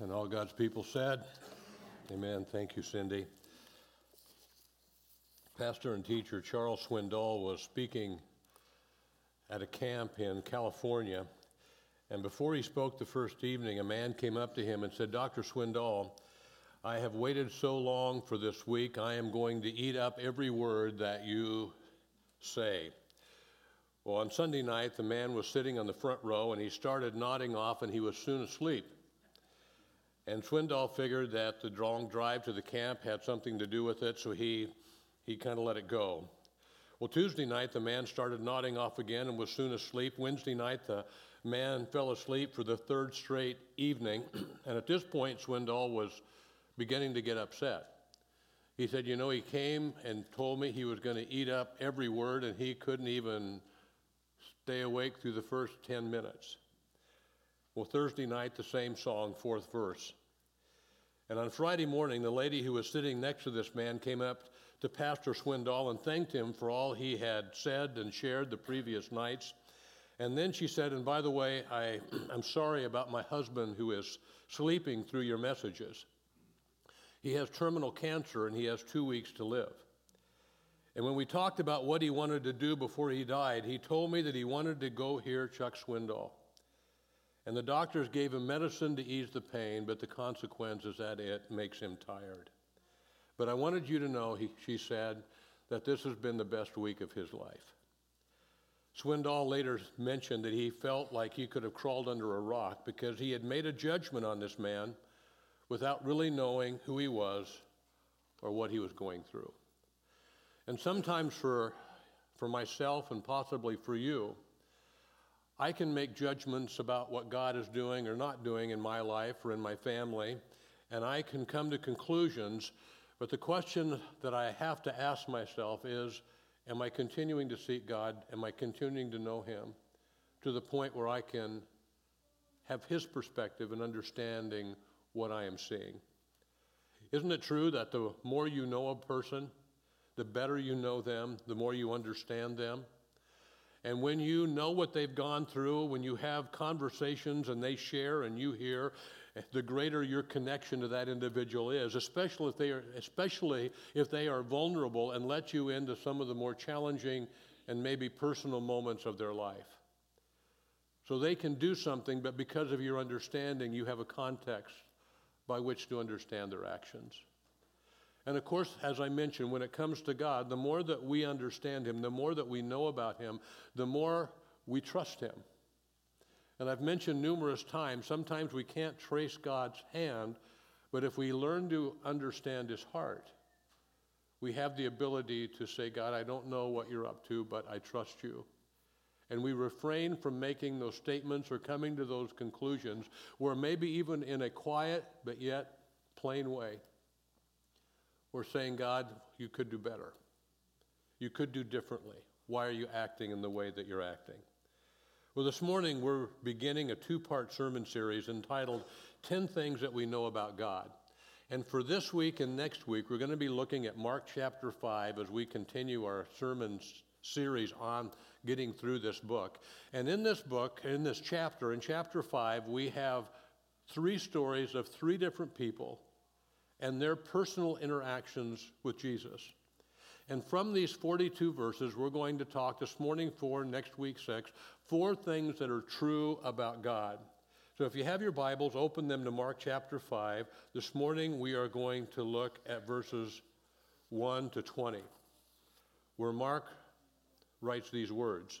And all God's people said, Amen. Thank you, Cindy. Pastor and teacher Charles Swindoll was speaking at a camp in California. And before he spoke the first evening, a man came up to him and said, Dr. Swindoll, I have waited so long for this week, I am going to eat up every word that you say. Well, on Sunday night, the man was sitting on the front row and he started nodding off and he was soon asleep. And Swindoll figured that the long drive to the camp had something to do with it, so he, he kind of let it go. Well, Tuesday night, the man started nodding off again and was soon asleep. Wednesday night, the man fell asleep for the third straight evening. and at this point, Swindoll was beginning to get upset. He said, You know, he came and told me he was going to eat up every word, and he couldn't even stay awake through the first 10 minutes. Well, Thursday night, the same song, fourth verse. And on Friday morning, the lady who was sitting next to this man came up to Pastor Swindoll and thanked him for all he had said and shared the previous nights. And then she said, And by the way, I, I'm sorry about my husband who is sleeping through your messages. He has terminal cancer and he has two weeks to live. And when we talked about what he wanted to do before he died, he told me that he wanted to go hear Chuck Swindoll. And the doctors gave him medicine to ease the pain, but the consequence is that it makes him tired. But I wanted you to know, he, she said, that this has been the best week of his life. Swindoll later mentioned that he felt like he could have crawled under a rock because he had made a judgment on this man without really knowing who he was or what he was going through. And sometimes for, for myself and possibly for you, I can make judgments about what God is doing or not doing in my life or in my family, and I can come to conclusions. But the question that I have to ask myself is Am I continuing to seek God? Am I continuing to know Him to the point where I can have His perspective and understanding what I am seeing? Isn't it true that the more you know a person, the better you know them, the more you understand them? And when you know what they've gone through, when you have conversations and they share and you hear, the greater your connection to that individual is, especially if they are, especially if they are vulnerable and let you into some of the more challenging and maybe personal moments of their life. So they can do something, but because of your understanding, you have a context by which to understand their actions. And of course, as I mentioned, when it comes to God, the more that we understand Him, the more that we know about Him, the more we trust Him. And I've mentioned numerous times, sometimes we can't trace God's hand, but if we learn to understand His heart, we have the ability to say, God, I don't know what you're up to, but I trust you. And we refrain from making those statements or coming to those conclusions where maybe even in a quiet but yet plain way, we're saying, God, you could do better. You could do differently. Why are you acting in the way that you're acting? Well, this morning we're beginning a two part sermon series entitled 10 Things That We Know About God. And for this week and next week, we're going to be looking at Mark chapter 5 as we continue our sermon series on getting through this book. And in this book, in this chapter, in chapter 5, we have three stories of three different people and their personal interactions with Jesus. And from these 42 verses, we're going to talk this morning four, next week six, four things that are true about God. So if you have your Bibles, open them to Mark chapter 5. This morning we are going to look at verses 1 to 20, where Mark writes these words.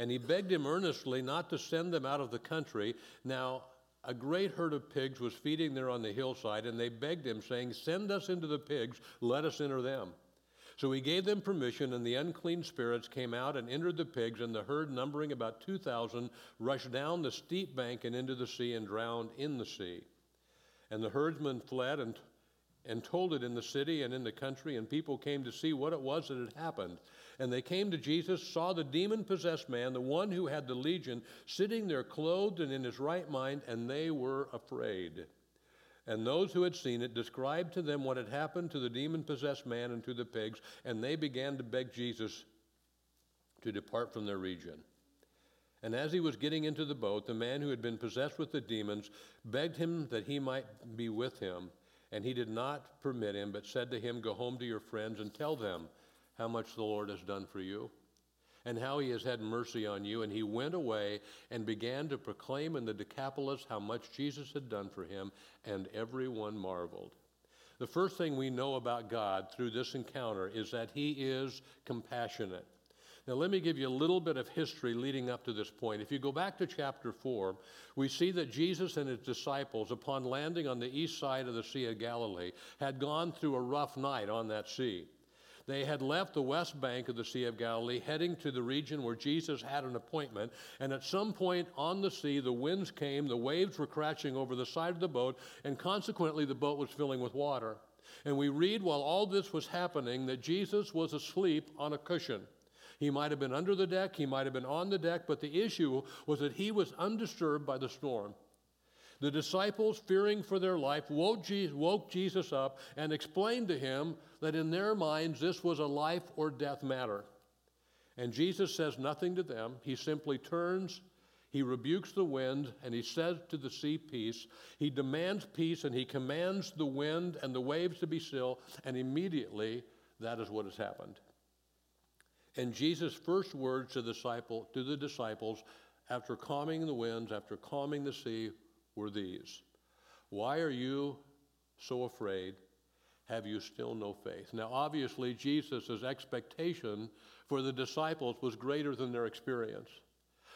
And he begged him earnestly not to send them out of the country. Now, a great herd of pigs was feeding there on the hillside, and they begged him, saying, Send us into the pigs, let us enter them. So he gave them permission, and the unclean spirits came out and entered the pigs, and the herd, numbering about 2,000, rushed down the steep bank and into the sea and drowned in the sea. And the herdsmen fled and, and told it in the city and in the country, and people came to see what it was that had happened. And they came to Jesus, saw the demon possessed man, the one who had the legion, sitting there clothed and in his right mind, and they were afraid. And those who had seen it described to them what had happened to the demon possessed man and to the pigs, and they began to beg Jesus to depart from their region. And as he was getting into the boat, the man who had been possessed with the demons begged him that he might be with him. And he did not permit him, but said to him, Go home to your friends and tell them how much the Lord has done for you and how he has had mercy on you. And he went away and began to proclaim in the Decapolis how much Jesus had done for him, and everyone marveled. The first thing we know about God through this encounter is that he is compassionate. Now, let me give you a little bit of history leading up to this point. If you go back to chapter 4, we see that Jesus and his disciples, upon landing on the east side of the Sea of Galilee, had gone through a rough night on that sea. They had left the west bank of the Sea of Galilee, heading to the region where Jesus had an appointment. And at some point on the sea, the winds came, the waves were crashing over the side of the boat, and consequently, the boat was filling with water. And we read while all this was happening that Jesus was asleep on a cushion. He might have been under the deck, he might have been on the deck, but the issue was that he was undisturbed by the storm. The disciples, fearing for their life, woke Jesus up and explained to him that in their minds this was a life or death matter. And Jesus says nothing to them. He simply turns, he rebukes the wind, and he says to the sea, Peace. He demands peace and he commands the wind and the waves to be still, and immediately that is what has happened. And Jesus' first words to, the disciples after calming the winds, after calming the sea, were these Why are you so afraid? Have you still no faith? Now, obviously, Jesus' expectation for the disciples was greater than their experience.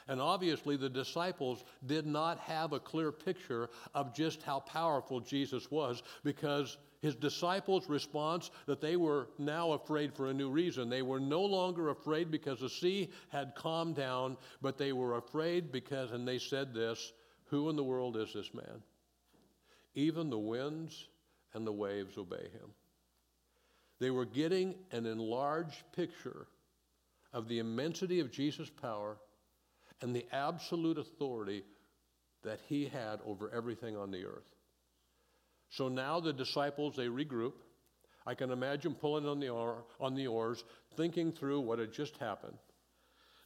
And obviously, the disciples did not have a clear picture of just how powerful Jesus was because his disciples' response that they were now afraid for a new reason. They were no longer afraid because the sea had calmed down, but they were afraid because, and they said this, who in the world is this man? Even the winds and the waves obey him. They were getting an enlarged picture of the immensity of Jesus' power and the absolute authority that he had over everything on the earth. So now the disciples, they regroup. I can imagine pulling on the, on the oars, thinking through what had just happened.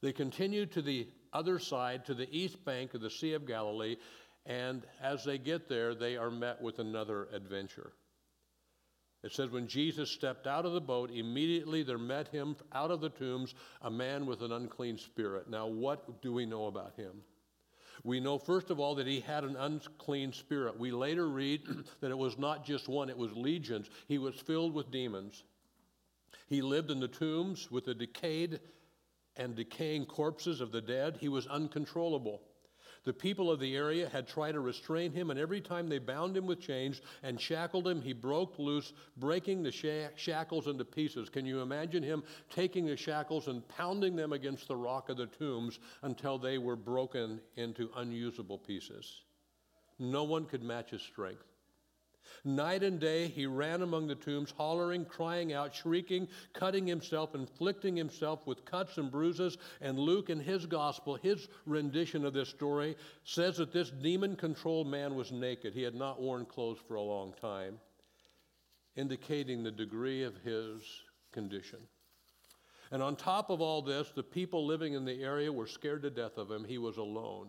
They continue to the other side, to the east bank of the Sea of Galilee, and as they get there, they are met with another adventure. It says, when Jesus stepped out of the boat, immediately there met him out of the tombs a man with an unclean spirit. Now, what do we know about him? We know, first of all, that he had an unclean spirit. We later read that it was not just one, it was legions. He was filled with demons. He lived in the tombs with the decayed and decaying corpses of the dead, he was uncontrollable. The people of the area had tried to restrain him, and every time they bound him with chains and shackled him, he broke loose, breaking the shackles into pieces. Can you imagine him taking the shackles and pounding them against the rock of the tombs until they were broken into unusable pieces? No one could match his strength. Night and day he ran among the tombs, hollering, crying out, shrieking, cutting himself, inflicting himself with cuts and bruises. And Luke, in his gospel, his rendition of this story, says that this demon controlled man was naked. He had not worn clothes for a long time, indicating the degree of his condition. And on top of all this, the people living in the area were scared to death of him. He was alone,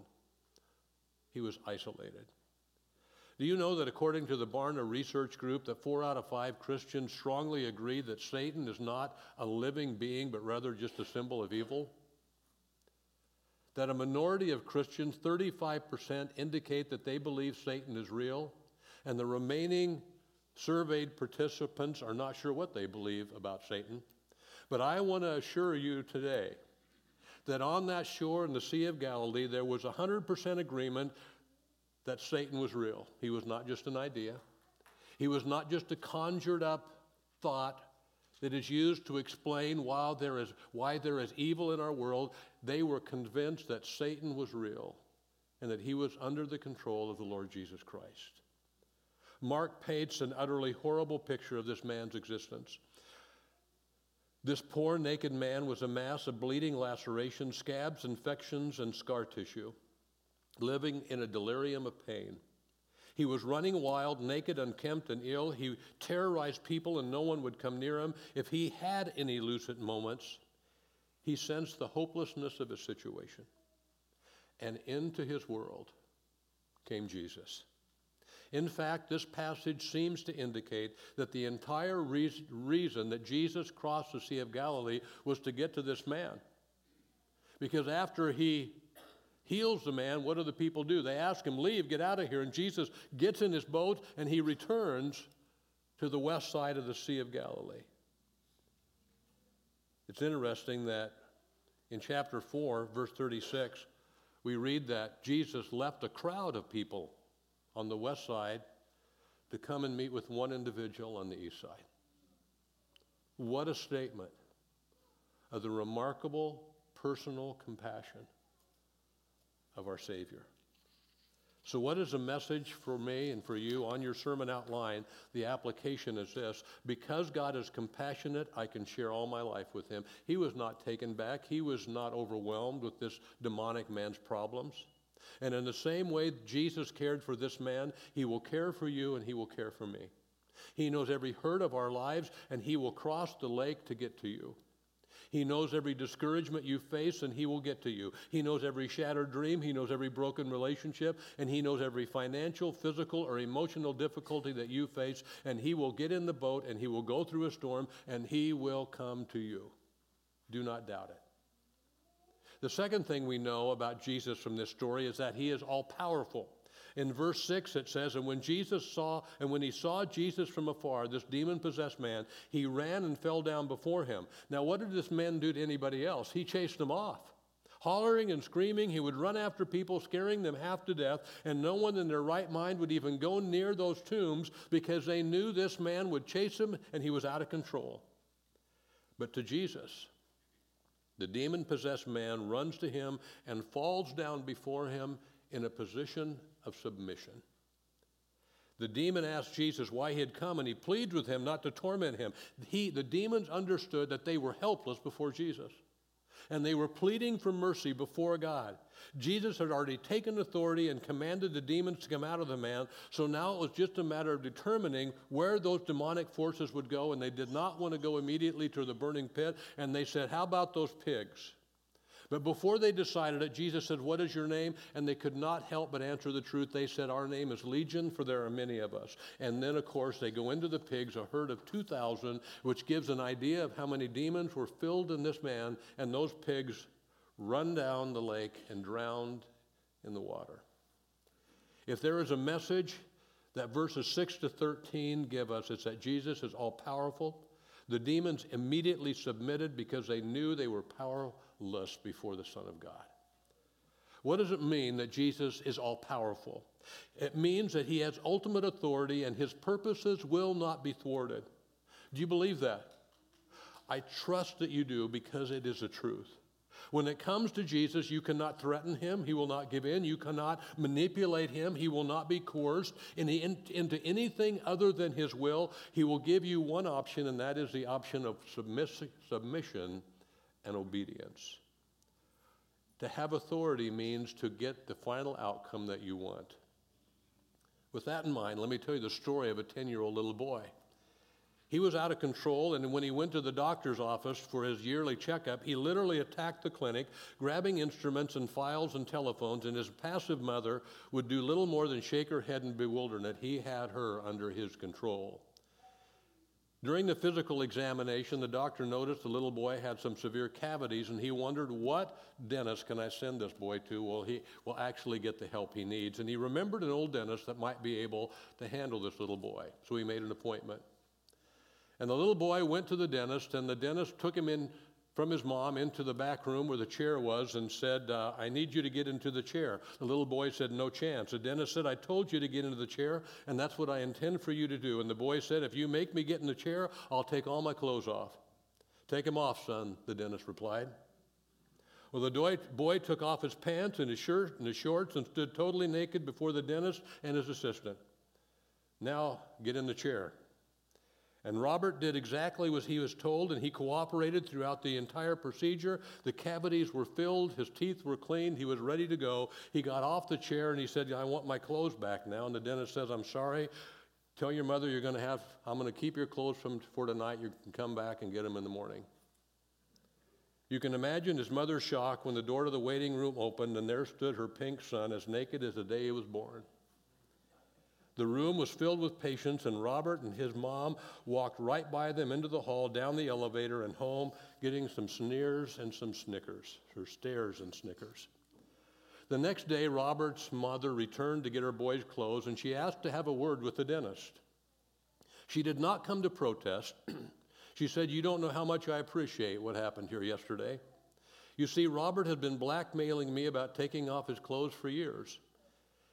he was isolated. Do you know that according to the Barna Research Group, that four out of five Christians strongly agree that Satan is not a living being, but rather just a symbol of evil? That a minority of Christians, 35%, indicate that they believe Satan is real, and the remaining surveyed participants are not sure what they believe about Satan. But I want to assure you today that on that shore in the Sea of Galilee, there was 100% agreement that Satan was real. He was not just an idea, he was not just a conjured up thought that is used to explain why there is, why there is evil in our world. They were convinced that Satan was real and that he was under the control of the Lord Jesus Christ. Mark paints an utterly horrible picture of this man's existence. This poor naked man was a mass of bleeding lacerations, scabs, infections, and scar tissue, living in a delirium of pain. He was running wild, naked, unkempt, and ill. He terrorized people, and no one would come near him. If he had any lucid moments, he sensed the hopelessness of his situation. And into his world came Jesus. In fact, this passage seems to indicate that the entire reason that Jesus crossed the Sea of Galilee was to get to this man. Because after he heals the man, what do the people do? They ask him, Leave, get out of here. And Jesus gets in his boat and he returns to the west side of the Sea of Galilee. It's interesting that in chapter 4, verse 36, we read that Jesus left a crowd of people on the west side to come and meet with one individual on the east side. What a statement of the remarkable personal compassion of our Savior. So, what is the message for me and for you on your sermon outline? The application is this because God is compassionate, I can share all my life with Him. He was not taken back, He was not overwhelmed with this demonic man's problems. And in the same way Jesus cared for this man, He will care for you and He will care for me. He knows every hurt of our lives, and He will cross the lake to get to you. He knows every discouragement you face, and He will get to you. He knows every shattered dream. He knows every broken relationship, and He knows every financial, physical, or emotional difficulty that you face, and He will get in the boat, and He will go through a storm, and He will come to you. Do not doubt it. The second thing we know about Jesus from this story is that He is all powerful. In verse 6, it says, And when Jesus saw, and when he saw Jesus from afar, this demon possessed man, he ran and fell down before him. Now, what did this man do to anybody else? He chased them off. Hollering and screaming, he would run after people, scaring them half to death, and no one in their right mind would even go near those tombs because they knew this man would chase him and he was out of control. But to Jesus, the demon possessed man runs to him and falls down before him in a position of submission. The demon asked Jesus why he had come, and he pleads with him not to torment him. He, the demons understood that they were helpless before Jesus, and they were pleading for mercy before God. Jesus had already taken authority and commanded the demons to come out of the man, so now it was just a matter of determining where those demonic forces would go, and they did not want to go immediately to the burning pit, and they said, How about those pigs? But before they decided it, Jesus said, What is your name? And they could not help but answer the truth. They said, Our name is Legion, for there are many of us. And then, of course, they go into the pigs, a herd of 2,000, which gives an idea of how many demons were filled in this man. And those pigs run down the lake and drowned in the water. If there is a message that verses 6 to 13 give us, it's that Jesus is all powerful. The demons immediately submitted because they knew they were powerful lust before the Son of God. What does it mean that Jesus is all powerful? It means that he has ultimate authority and his purposes will not be thwarted. Do you believe that? I trust that you do because it is the truth. When it comes to Jesus, you cannot threaten him. He will not give in. You cannot manipulate him. He will not be coerced into anything other than his will. He will give you one option, and that is the option of submission and obedience. To have authority means to get the final outcome that you want. With that in mind, let me tell you the story of a 10 year old little boy. He was out of control, and when he went to the doctor's office for his yearly checkup, he literally attacked the clinic, grabbing instruments and files and telephones, and his passive mother would do little more than shake her head in bewilderment. He had her under his control. During the physical examination, the doctor noticed the little boy had some severe cavities, and he wondered, What dentist can I send this boy to? Well, he will actually get the help he needs. And he remembered an old dentist that might be able to handle this little boy. So he made an appointment. And the little boy went to the dentist, and the dentist took him in from his mom into the back room where the chair was and said, uh, I need you to get into the chair. The little boy said, No chance. The dentist said, I told you to get into the chair, and that's what I intend for you to do. And the boy said, If you make me get in the chair, I'll take all my clothes off. Take them off, son, the dentist replied. Well, the boy took off his pants and his shirt and his shorts and stood totally naked before the dentist and his assistant. Now, get in the chair. And Robert did exactly as he was told, and he cooperated throughout the entire procedure. The cavities were filled, his teeth were cleaned, he was ready to go. He got off the chair and he said, I want my clothes back now. And the dentist says, I'm sorry. Tell your mother you're going to have, I'm going to keep your clothes from, for tonight. You can come back and get them in the morning. You can imagine his mother's shock when the door to the waiting room opened and there stood her pink son as naked as the day he was born. The room was filled with patients, and Robert and his mom walked right by them into the hall, down the elevator, and home, getting some sneers and some snickers, or stares and snickers. The next day, Robert's mother returned to get her boy's clothes, and she asked to have a word with the dentist. She did not come to protest. she said, You don't know how much I appreciate what happened here yesterday. You see, Robert had been blackmailing me about taking off his clothes for years.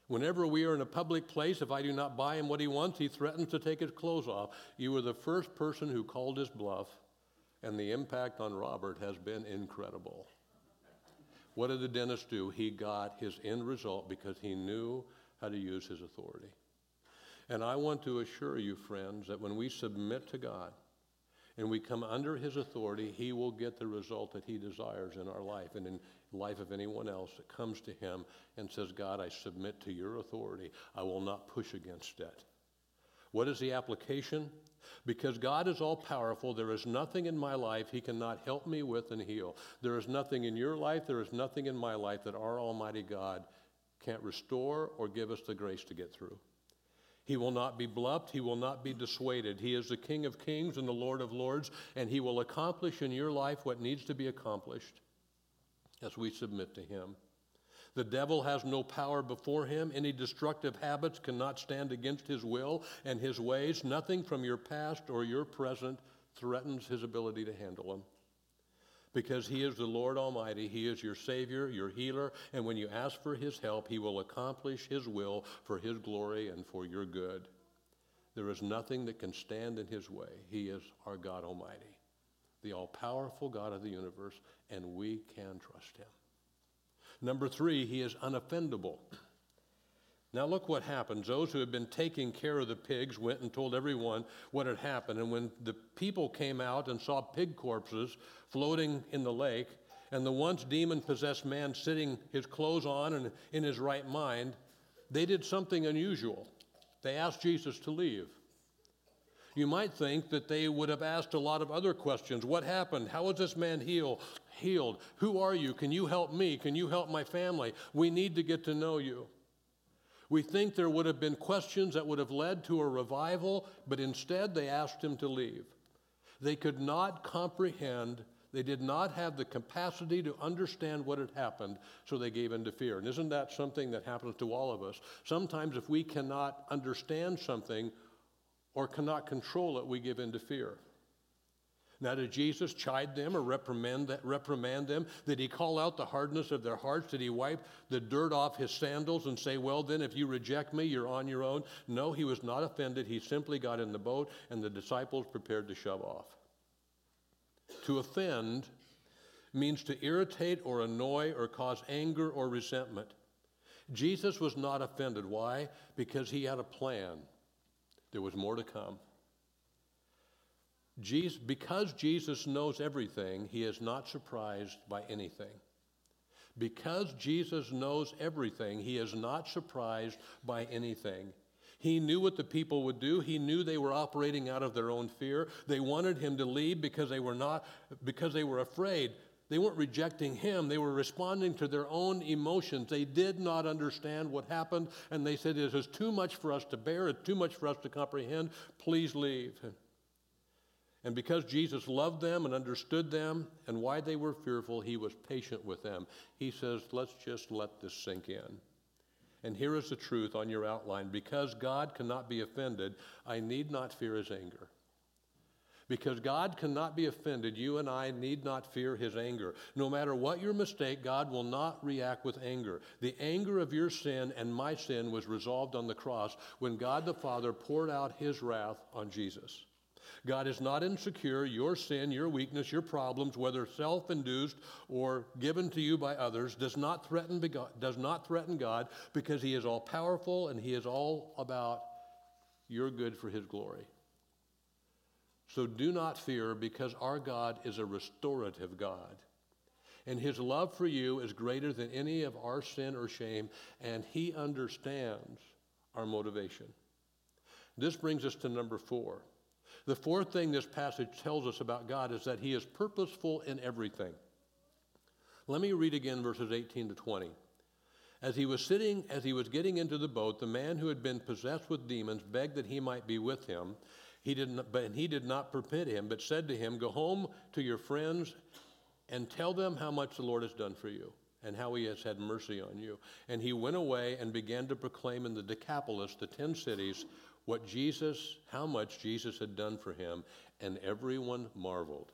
Whenever we are in a public place, if I do not buy him what he wants, he threatens to take his clothes off. You were the first person who called his bluff, and the impact on Robert has been incredible. What did the dentist do? He got his end result because he knew how to use his authority. And I want to assure you, friends, that when we submit to God and we come under his authority, he will get the result that he desires in our life. And in life of anyone else that comes to him and says, God, I submit to your authority. I will not push against it. What is the application? Because God is all powerful, there is nothing in my life He cannot help me with and heal. There is nothing in your life, there is nothing in my life that our Almighty God can't restore or give us the grace to get through. He will not be bluffed. He will not be dissuaded. He is the King of kings and the Lord of lords, and He will accomplish in your life what needs to be accomplished as we submit to Him. The devil has no power before him. Any destructive habits cannot stand against his will and his ways. Nothing from your past or your present threatens his ability to handle them. Because he is the Lord Almighty, he is your Savior, your healer, and when you ask for his help, he will accomplish his will for his glory and for your good. There is nothing that can stand in his way. He is our God Almighty the all powerful God of the universe, and we can trust him. Number three, he is unoffendable. Now, look what happens. Those who had been taking care of the pigs went and told everyone what had happened. And when the people came out and saw pig corpses floating in the lake, and the once demon possessed man sitting his clothes on and in his right mind, they did something unusual. They asked Jesus to leave you might think that they would have asked a lot of other questions. What happened? How was this man healed? Healed. Who are you? Can you help me? Can you help my family? We need to get to know you. We think there would have been questions that would have led to a revival, but instead they asked him to leave. They could not comprehend, they did not have the capacity to understand what had happened, so they gave in to fear. And isn't that something that happens to all of us? Sometimes, if we cannot understand something, or cannot control it, we give in to fear. Now, did Jesus chide them or reprimand, reprimand them? Did he call out the hardness of their hearts? Did he wipe the dirt off his sandals and say, Well, then, if you reject me, you're on your own? No, he was not offended. He simply got in the boat, and the disciples prepared to shove off. To offend means to irritate or annoy or cause anger or resentment. Jesus was not offended. Why? Because he had a plan. There was more to come. Jesus, because Jesus knows everything, he is not surprised by anything. Because Jesus knows everything, he is not surprised by anything. He knew what the people would do. He knew they were operating out of their own fear. They wanted him to leave because they were not because they were afraid. They weren't rejecting him, they were responding to their own emotions. They did not understand what happened, and they said, It is too much for us to bear, it's too much for us to comprehend. Please leave. And because Jesus loved them and understood them and why they were fearful, he was patient with them. He says, Let's just let this sink in. And here is the truth on your outline because God cannot be offended, I need not fear his anger. Because God cannot be offended, you and I need not fear his anger. No matter what your mistake, God will not react with anger. The anger of your sin and my sin was resolved on the cross when God the Father poured out his wrath on Jesus. God is not insecure. Your sin, your weakness, your problems, whether self induced or given to you by others, does not, threaten, does not threaten God because he is all powerful and he is all about your good for his glory. So do not fear because our God is a restorative God. And his love for you is greater than any of our sin or shame, and he understands our motivation. This brings us to number four. The fourth thing this passage tells us about God is that he is purposeful in everything. Let me read again verses 18 to 20. As he was sitting, as he was getting into the boat, the man who had been possessed with demons begged that he might be with him. He did not, but he did not permit him, but said to him, Go home to your friends and tell them how much the Lord has done for you and how he has had mercy on you. And he went away and began to proclaim in the Decapolis, the ten cities, what Jesus, how much Jesus had done for him, and everyone marveled.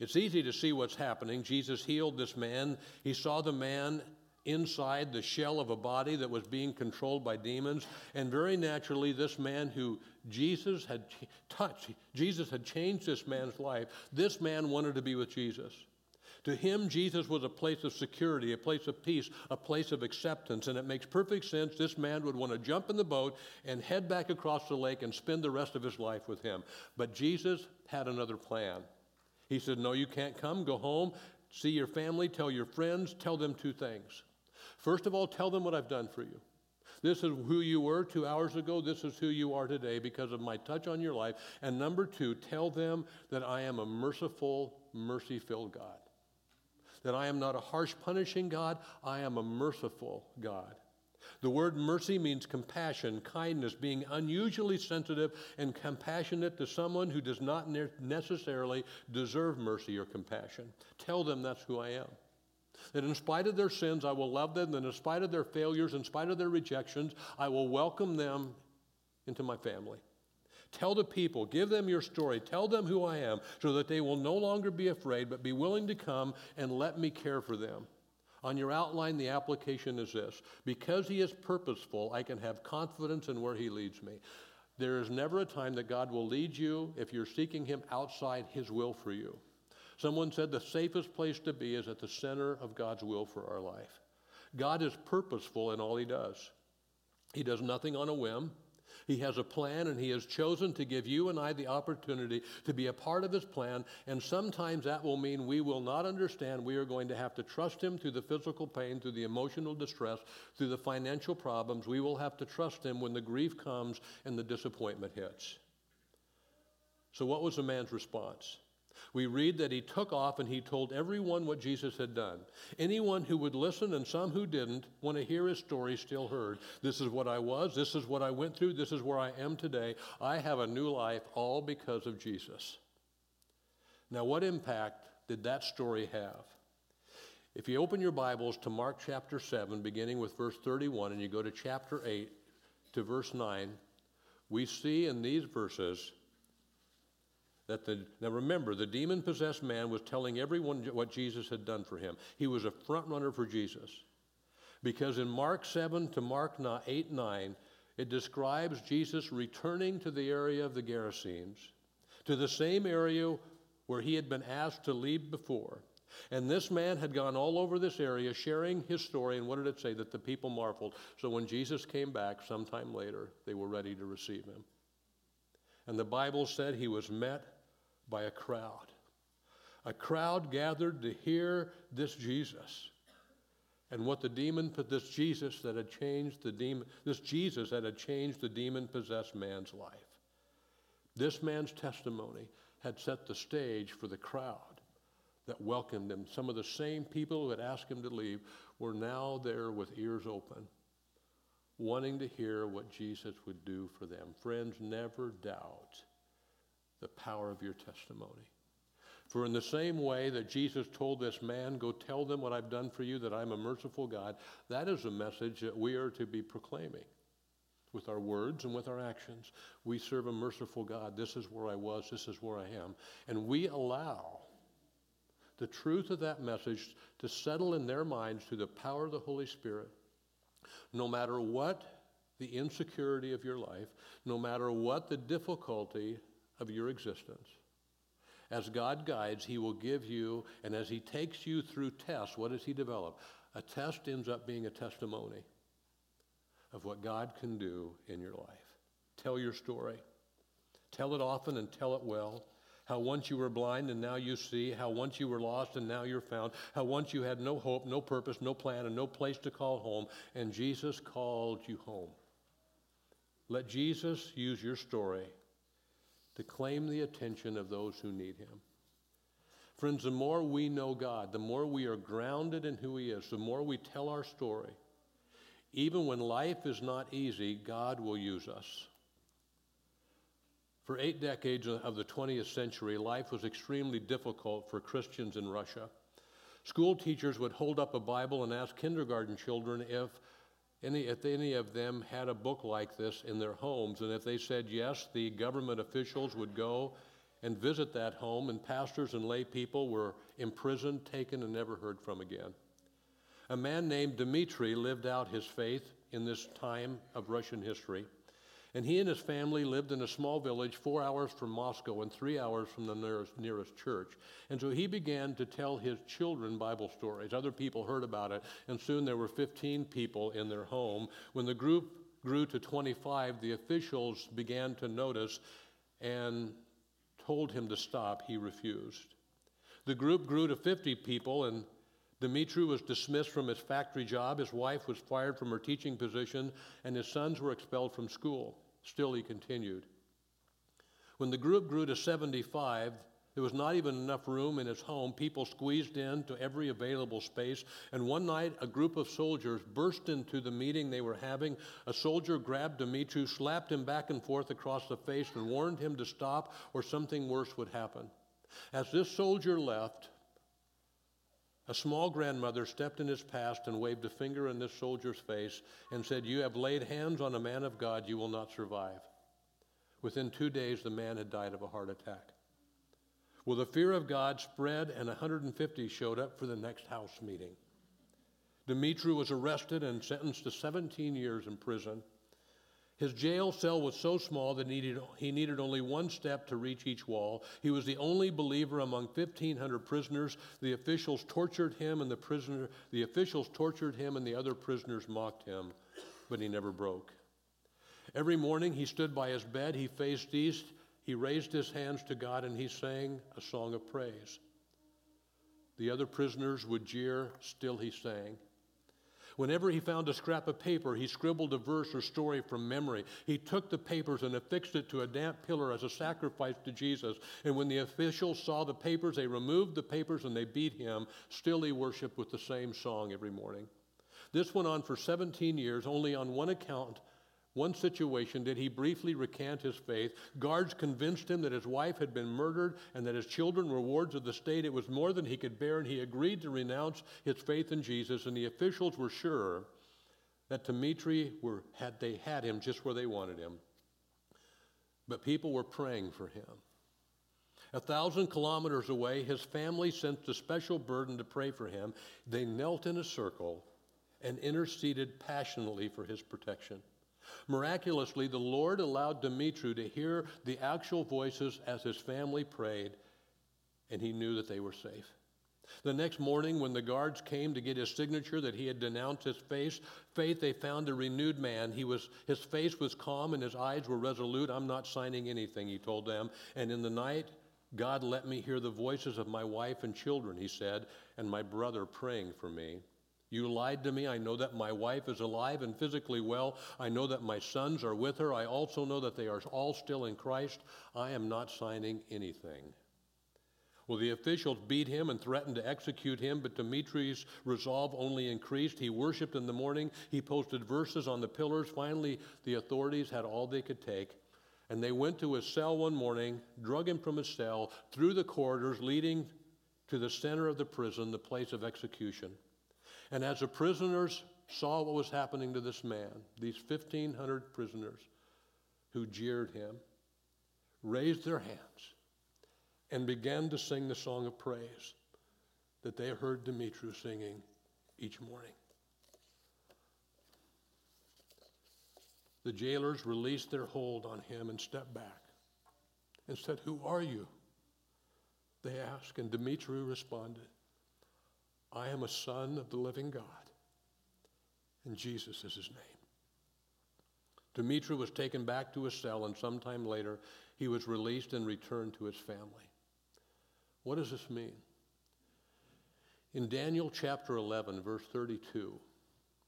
It's easy to see what's happening. Jesus healed this man. He saw the man inside the shell of a body that was being controlled by demons. And very naturally, this man who Jesus had touched, Jesus had changed this man's life. This man wanted to be with Jesus. To him, Jesus was a place of security, a place of peace, a place of acceptance. And it makes perfect sense this man would want to jump in the boat and head back across the lake and spend the rest of his life with him. But Jesus had another plan. He said, No, you can't come. Go home, see your family, tell your friends, tell them two things. First of all, tell them what I've done for you. This is who you were two hours ago. This is who you are today because of my touch on your life. And number two, tell them that I am a merciful, mercy filled God. That I am not a harsh, punishing God. I am a merciful God. The word mercy means compassion, kindness, being unusually sensitive and compassionate to someone who does not necessarily deserve mercy or compassion. Tell them that's who I am. That in spite of their sins, I will love them. That in spite of their failures, in spite of their rejections, I will welcome them into my family. Tell the people, give them your story, tell them who I am, so that they will no longer be afraid, but be willing to come and let me care for them. On your outline, the application is this because He is purposeful, I can have confidence in where He leads me. There is never a time that God will lead you if you're seeking Him outside His will for you. Someone said the safest place to be is at the center of God's will for our life. God is purposeful in all he does. He does nothing on a whim. He has a plan, and He has chosen to give you and I the opportunity to be a part of His plan. And sometimes that will mean we will not understand. We are going to have to trust Him through the physical pain, through the emotional distress, through the financial problems. We will have to trust Him when the grief comes and the disappointment hits. So, what was the man's response? We read that he took off and he told everyone what Jesus had done. Anyone who would listen and some who didn't want to hear his story still heard. This is what I was. This is what I went through. This is where I am today. I have a new life all because of Jesus. Now, what impact did that story have? If you open your Bibles to Mark chapter 7, beginning with verse 31, and you go to chapter 8 to verse 9, we see in these verses that the, now remember, the demon possessed man was telling everyone what Jesus had done for him. He was a front runner for Jesus. Because in Mark 7 to Mark 8 9, it describes Jesus returning to the area of the Gerasenes, to the same area where he had been asked to leave before. And this man had gone all over this area sharing his story. And what did it say? That the people marveled. So when Jesus came back sometime later, they were ready to receive him. And the Bible said he was met by a crowd. A crowd gathered to hear this Jesus and what the demon, put this Jesus that had changed the demon, this Jesus that had changed the demon possessed man's life. This man's testimony had set the stage for the crowd that welcomed him. Some of the same people who had asked him to leave were now there with ears open, wanting to hear what Jesus would do for them. Friends, never doubt the power of your testimony. For in the same way that Jesus told this man, Go tell them what I've done for you, that I'm a merciful God, that is a message that we are to be proclaiming. with our words and with our actions. We serve a merciful God. This is where I was, this is where I am. And we allow the truth of that message to settle in their minds through the power of the Holy Spirit. No matter what the insecurity of your life, no matter what the difficulty of your existence, as God guides, He will give you, and as He takes you through tests, what does He develop? A test ends up being a testimony of what God can do in your life. Tell your story. Tell it often and tell it well. How once you were blind and now you see. How once you were lost and now you're found. How once you had no hope, no purpose, no plan, and no place to call home, and Jesus called you home. Let Jesus use your story to claim the attention of those who need him. Friends, the more we know God, the more we are grounded in who he is, the more we tell our story. Even when life is not easy, God will use us. For eight decades of the 20th century, life was extremely difficult for Christians in Russia. School teachers would hold up a Bible and ask kindergarten children if any, if any of them had a book like this in their homes. And if they said yes, the government officials would go and visit that home, and pastors and lay people were imprisoned, taken, and never heard from again. A man named Dmitri lived out his faith in this time of Russian history. And he and his family lived in a small village four hours from Moscow and three hours from the nearest, nearest church. And so he began to tell his children Bible stories. Other people heard about it, and soon there were 15 people in their home. When the group grew to 25, the officials began to notice and told him to stop. He refused. The group grew to 50 people, and Dmitri was dismissed from his factory job, his wife was fired from her teaching position, and his sons were expelled from school. Still, he continued. When the group grew to 75, there was not even enough room in his home. People squeezed into every available space. And one night, a group of soldiers burst into the meeting they were having. A soldier grabbed Dmitri, slapped him back and forth across the face, and warned him to stop or something worse would happen. As this soldier left, a small grandmother stepped in his past and waved a finger in this soldier's face and said, You have laid hands on a man of God, you will not survive. Within two days, the man had died of a heart attack. Well, the fear of God spread, and 150 showed up for the next house meeting. Dmitri was arrested and sentenced to 17 years in prison. His jail cell was so small that he needed, he needed only one step to reach each wall. He was the only believer among 1,500 prisoners. The officials tortured him, and the prisoner, the officials tortured him, and the other prisoners mocked him, but he never broke. Every morning he stood by his bed, he faced east, he raised his hands to God, and he sang a song of praise. The other prisoners would jeer, still he sang. Whenever he found a scrap of paper, he scribbled a verse or story from memory. He took the papers and affixed it to a damp pillar as a sacrifice to Jesus. And when the officials saw the papers, they removed the papers and they beat him. Still, he worshiped with the same song every morning. This went on for 17 years, only on one account one situation did he briefly recant his faith. Guards convinced him that his wife had been murdered and that his children were wards of the state. It was more than he could bear, and he agreed to renounce his faith in Jesus. And the officials were sure that Dmitri were, had they had him just where they wanted him. But people were praying for him. A thousand kilometers away, his family sensed a special burden to pray for him. They knelt in a circle and interceded passionately for his protection. Miraculously, the Lord allowed Dmitri to hear the actual voices as his family prayed, and he knew that they were safe. The next morning, when the guards came to get his signature that he had denounced his face, faith, they found a renewed man. He was, his face was calm and his eyes were resolute. I'm not signing anything, he told them. And in the night, God let me hear the voices of my wife and children, he said, and my brother praying for me. You lied to me. I know that my wife is alive and physically well. I know that my sons are with her. I also know that they are all still in Christ. I am not signing anything. Well, the officials beat him and threatened to execute him, but Dmitri's resolve only increased. He worshiped in the morning. He posted verses on the pillars. Finally, the authorities had all they could take. And they went to his cell one morning, drug him from his cell, through the corridors leading to the center of the prison, the place of execution. And as the prisoners saw what was happening to this man, these 1,500 prisoners who jeered him, raised their hands and began to sing the song of praise that they heard Demetrius singing each morning. The jailers released their hold on him and stepped back and said, Who are you? They asked, and Dmitri responded, I am a son of the living God, and Jesus is his name. Dmitri was taken back to his cell, and sometime later, he was released and returned to his family. What does this mean? In Daniel chapter 11, verse 32,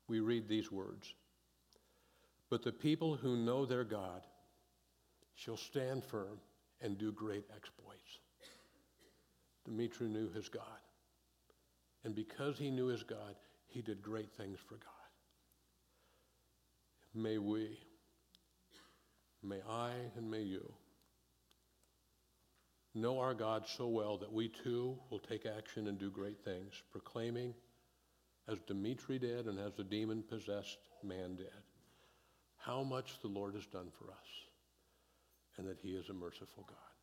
we read these words But the people who know their God shall stand firm and do great exploits. Dmitri knew his God. And because he knew his God, he did great things for God. May we, may I, and may you know our God so well that we too will take action and do great things, proclaiming, as Dmitri did and as the demon possessed man did, how much the Lord has done for us and that he is a merciful God.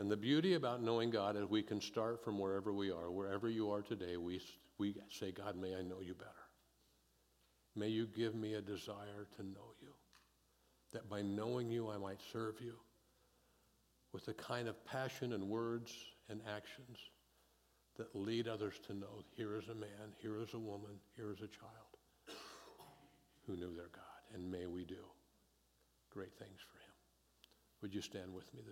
And the beauty about knowing God is we can start from wherever we are. Wherever you are today, we, we say, God, may I know you better. May you give me a desire to know you, that by knowing you, I might serve you with the kind of passion and words and actions that lead others to know here is a man, here is a woman, here is a child who knew their God. And may we do great things for him. Would you stand with me this